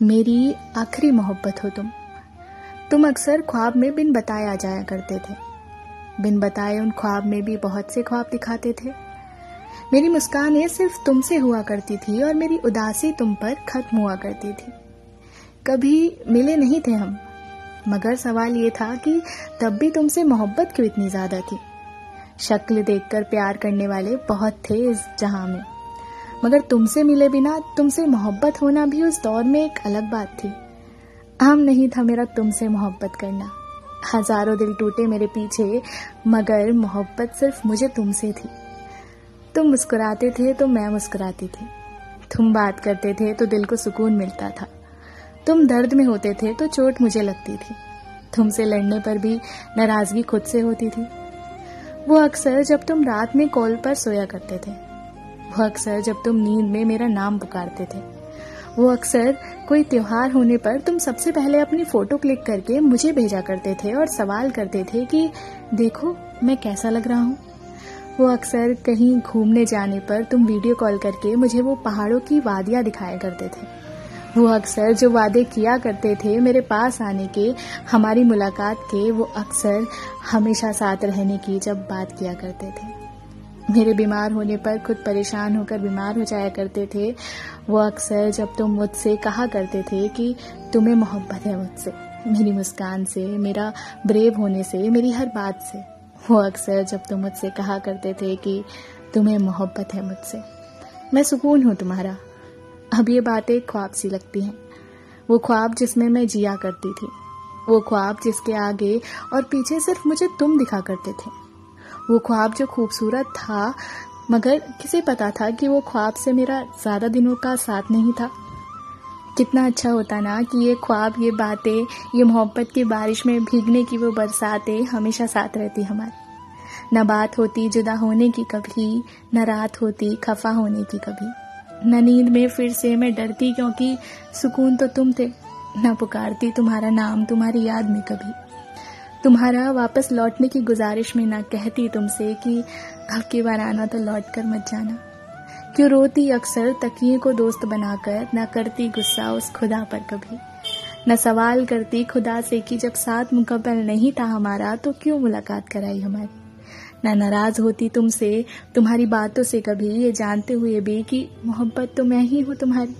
मेरी आखिरी मोहब्बत हो तुम। तुम अक्सर ख्वाब में बिन बताए आ जाया करते थे। बिन बताए उन ख्वाब में भी बहुत से ख्वाब दिखाते थे। मेरी मुस्कान ये सिर्फ़ तुमसे हुआ करती थी और मेरी उदासी तुम पर खत्म हुआ करती थी। कभी मिले नहीं थे हम, मगर सवाल ये था कि तब भी तुमसे मोहब्बत क्यों इतनी ज़्यादा थी? शक्ल देखकर प्यार करने वाले बहुत थे इस जहाँ में। मगर तुमसे मिले बिना, तुमसे मोहब्बत होना भी उस दौर में एक अलग बात थी। आम नहीं था मेरा तुमसे मोहब्बत करना। हज़ारों दिल टूटे मेरे पीछे, मगर मोहब्बत सिर्फ़ मुझे तुमसे थी। तुम मुस्कुराते थे तो मैं मुस्कुराती थी। तुम बात करते थे तो दिल को सुकून मिलता था। तुम दर्द में होते थे तो चोट मुझे लगती थी। तुमसे लड़ने पर भी नाराज़गी खुद से होती थी। वो अक्सर जब तुम रात में कॉल पर सोया करते थे। वो अक्सर जब तुम नींद में मेरा नाम पुकारते थे। वो अक्सर कोई त्योहार होने पर तुम सबसे पहले अपनी फ़ोटो क्लिक करके मुझे भेजा करते थे और सवाल करते थे कि, देखो, मैं कैसा लग रहा हूँ? वो अक्सर कहीं घूमने जाने पर तुम वीडियो कॉल करके मुझे वो पहाड़ों की वादियाँ दिखाया करते थे। वो अक्सर जो वादे किया करते थे मेरे पास आने के, हमारी मुलाकात के, वो अक्सर हमेशा साथ रहने की जब बात किया करते थे। मेरे बीमार होने पर खुद परेशान होकर बीमार हो जाया करते थे। वो अक्सर जब तुम मुझसे कहा करते थे कि तुम्हें मोहब्बत है मुझसे, मेरी मुस्कान से, मेरा ब्रेव होने से, मेरी हर बात से। वो अक्सर जब तुम मुझसे कहा करते थे कि तुम्हें मोहब्बत है मुझसे, मैं सुकून हूँ तुम्हारा। अब ये बातें ख्वाब सी लगती हैं। वो ख्वाब जिसमें मैं जिया करती थी, वो ख्वाब जिसके आगे और पीछे सिर्फ़ मुझे तुम दिखा करते थे। वो ख्वाब जो खूबसूरत था, मगर किसे पता था कि वो ख्वाब से मेरा ज़्यादा दिनों का साथ नहीं था? कितना अच्छा होता ना कि ये ख्वाब, ये बातें, ये मोहब्बत की बारिश में भीगने की वो बरसातें हमेशा साथ रहती हमारी। न बात होती जुदा होने की कभी, न रात होती खफा होने की कभी। न नींद में फिर से मैं डरती क्योंकि सुकून तो तुम थे, न पुकारती तुम्हारा नाम, तुम्हारी याद में कभी। तुम्हारा वापस लौटने की गुजारिश में ना कहती तुमसे कि अब की बार आना तो लौट कर मत जाना। क्यों रोती अक्सर तकिए को दोस्त बनाकर, ना करती गुस्सा उस खुदा पर कभी। न सवाल करती खुदा से कि जब साथ मुकम्मल नहीं था हमारा तो क्यों मुलाकात कराई हमारी? न नाराज़ होती तुमसे, तुम्हारी बातों से कभी, ये जानते हुए भी कि मोहब्बत तो मैं ही हूँ तुम्हारी।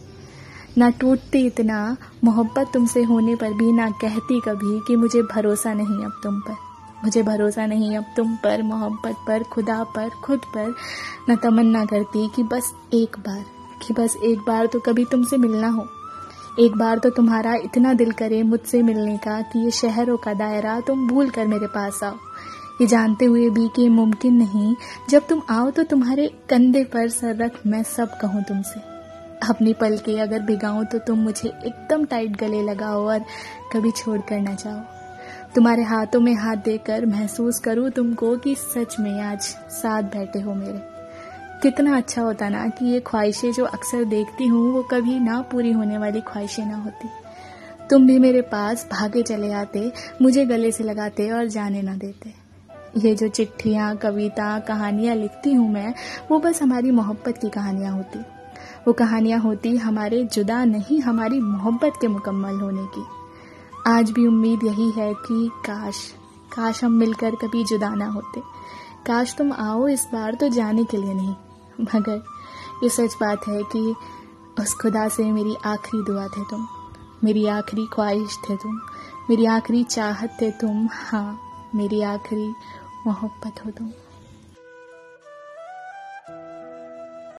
ना टूटती इतना, मोहब्बत तुमसे होने पर भी ना कहती कभी कि मुझे भरोसा नहीं अब तुम पर। मुझे भरोसा नहीं अब तुम पर, मोहब्बत पर, खुदा पर, खुद पर। न तमन्ना करती कि बस एक बार, कि बस एक बार तो कभी तुमसे मिलना हो। एक बार तो तुम्हारा इतना दिल करे मुझसे मिलने का कि ये शहरों का दायरा तुम भूल कर मेरे पास आओ। ये जानते हुए भी कि मुमकिन नहीं। जब तुम आओ तो तुम्हारे कंधे पर सर रख मैं सब कहूँ तुमसे। अपनी पल के अगर भिगाऊं तो तुम मुझे एकदम टाइट गले लगाओ और कभी छोड़ कर ना जाओ। तुम्हारे हाथों में हाथ देकर महसूस करूँ तुमको कि सच में आज साथ बैठे हो मेरे। कितना अच्छा होता ना कि ये ख्वाहिशें जो अक्सर देखती हूँ, वो कभी ना पूरी होने वाली ख्वाहिशें ना होती। तुम भी मेरे पास भागे चले आते, मुझे गले से लगाते और जाने ना देते। ये जो चिट्ठियाँ, कविता, कहानियाँ लिखती हूँ मैं, वो बस हमारी मोहब्बत की कहानियाँ होती। वो कहानियाँ होती हमारे जुदा नहीं, हमारी मोहब्बत के मुकम्मल होने की। आज भी उम्मीद यही है कि काश काश हम मिलकर कभी जुदा ना होते। काश तुम आओ इस बार तो जाने के लिए नहीं। मगर ये सच बात है कि उस खुदा से मेरी आखिरी दुआ थे तुम। मेरी आखिरी ख्वाहिश थे तुम। मेरी आखिरी चाहत थे तुम। हाँ मेरी आखिरी मोहब्बत हो तुम।